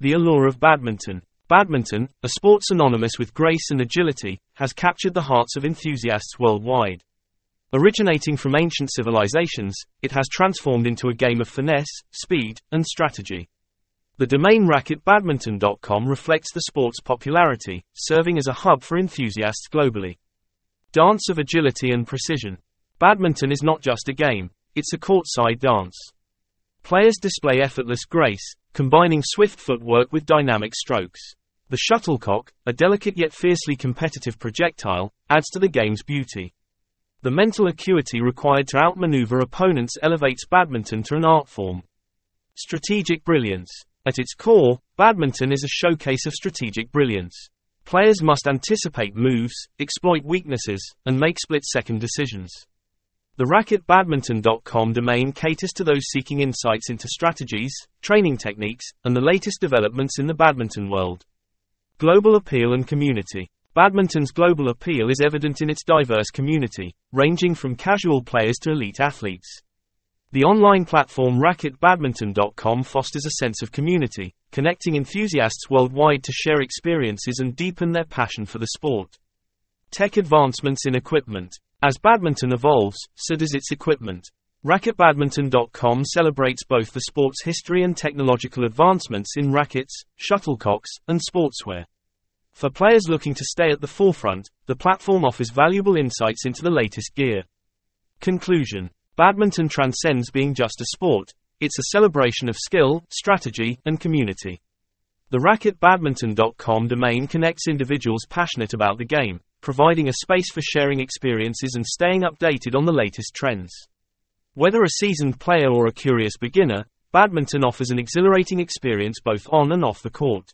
The allure of badminton. Badminton, a sport synonymous with grace and agility, has captured the hearts of enthusiasts worldwide. Originating from ancient civilizations, it has transformed into a game of finesse, speed, and strategy. The domain racquetbadminton.com reflects the sport's popularity, serving as a hub for enthusiasts globally. Dance of agility and precision. Badminton is not just a game, it's a courtside dance. Players display effortless grace, combining swift footwork with dynamic strokes. The shuttlecock, a delicate yet fiercely competitive projectile, adds to the game's beauty. The mental acuity required to outmaneuver opponents elevates badminton to an art form. Strategic brilliance. At its core, badminton is a showcase of strategic brilliance. Players must anticipate moves, exploit weaknesses, and make split second decisions. The RacquetBadminton.com domain caters to those seeking insights into strategies, training techniques, and the latest developments in the badminton world. Global appeal and community. Badminton's global appeal is evident in its diverse community, ranging from casual players to elite athletes. The online platform RacquetBadminton.com fosters a sense of community, connecting enthusiasts worldwide to share experiences and deepen their passion for the sport. Tech advancements in equipment. As badminton evolves, so does its equipment. RacquetBadminton.com celebrates both the sport's history and technological advancements in rackets, shuttlecocks, and sportswear. For players looking to stay at the forefront, the platform offers valuable insights into the latest gear. Conclusion Badminton transcends being just a sport, it's a celebration of skill, strategy, and community. The RacquetBadminton.com domain connects individuals passionate about the game, providing a space for sharing experiences and staying updated on the latest trends. Whether a seasoned player or a curious beginner, badminton offers an exhilarating experience both on and off the court.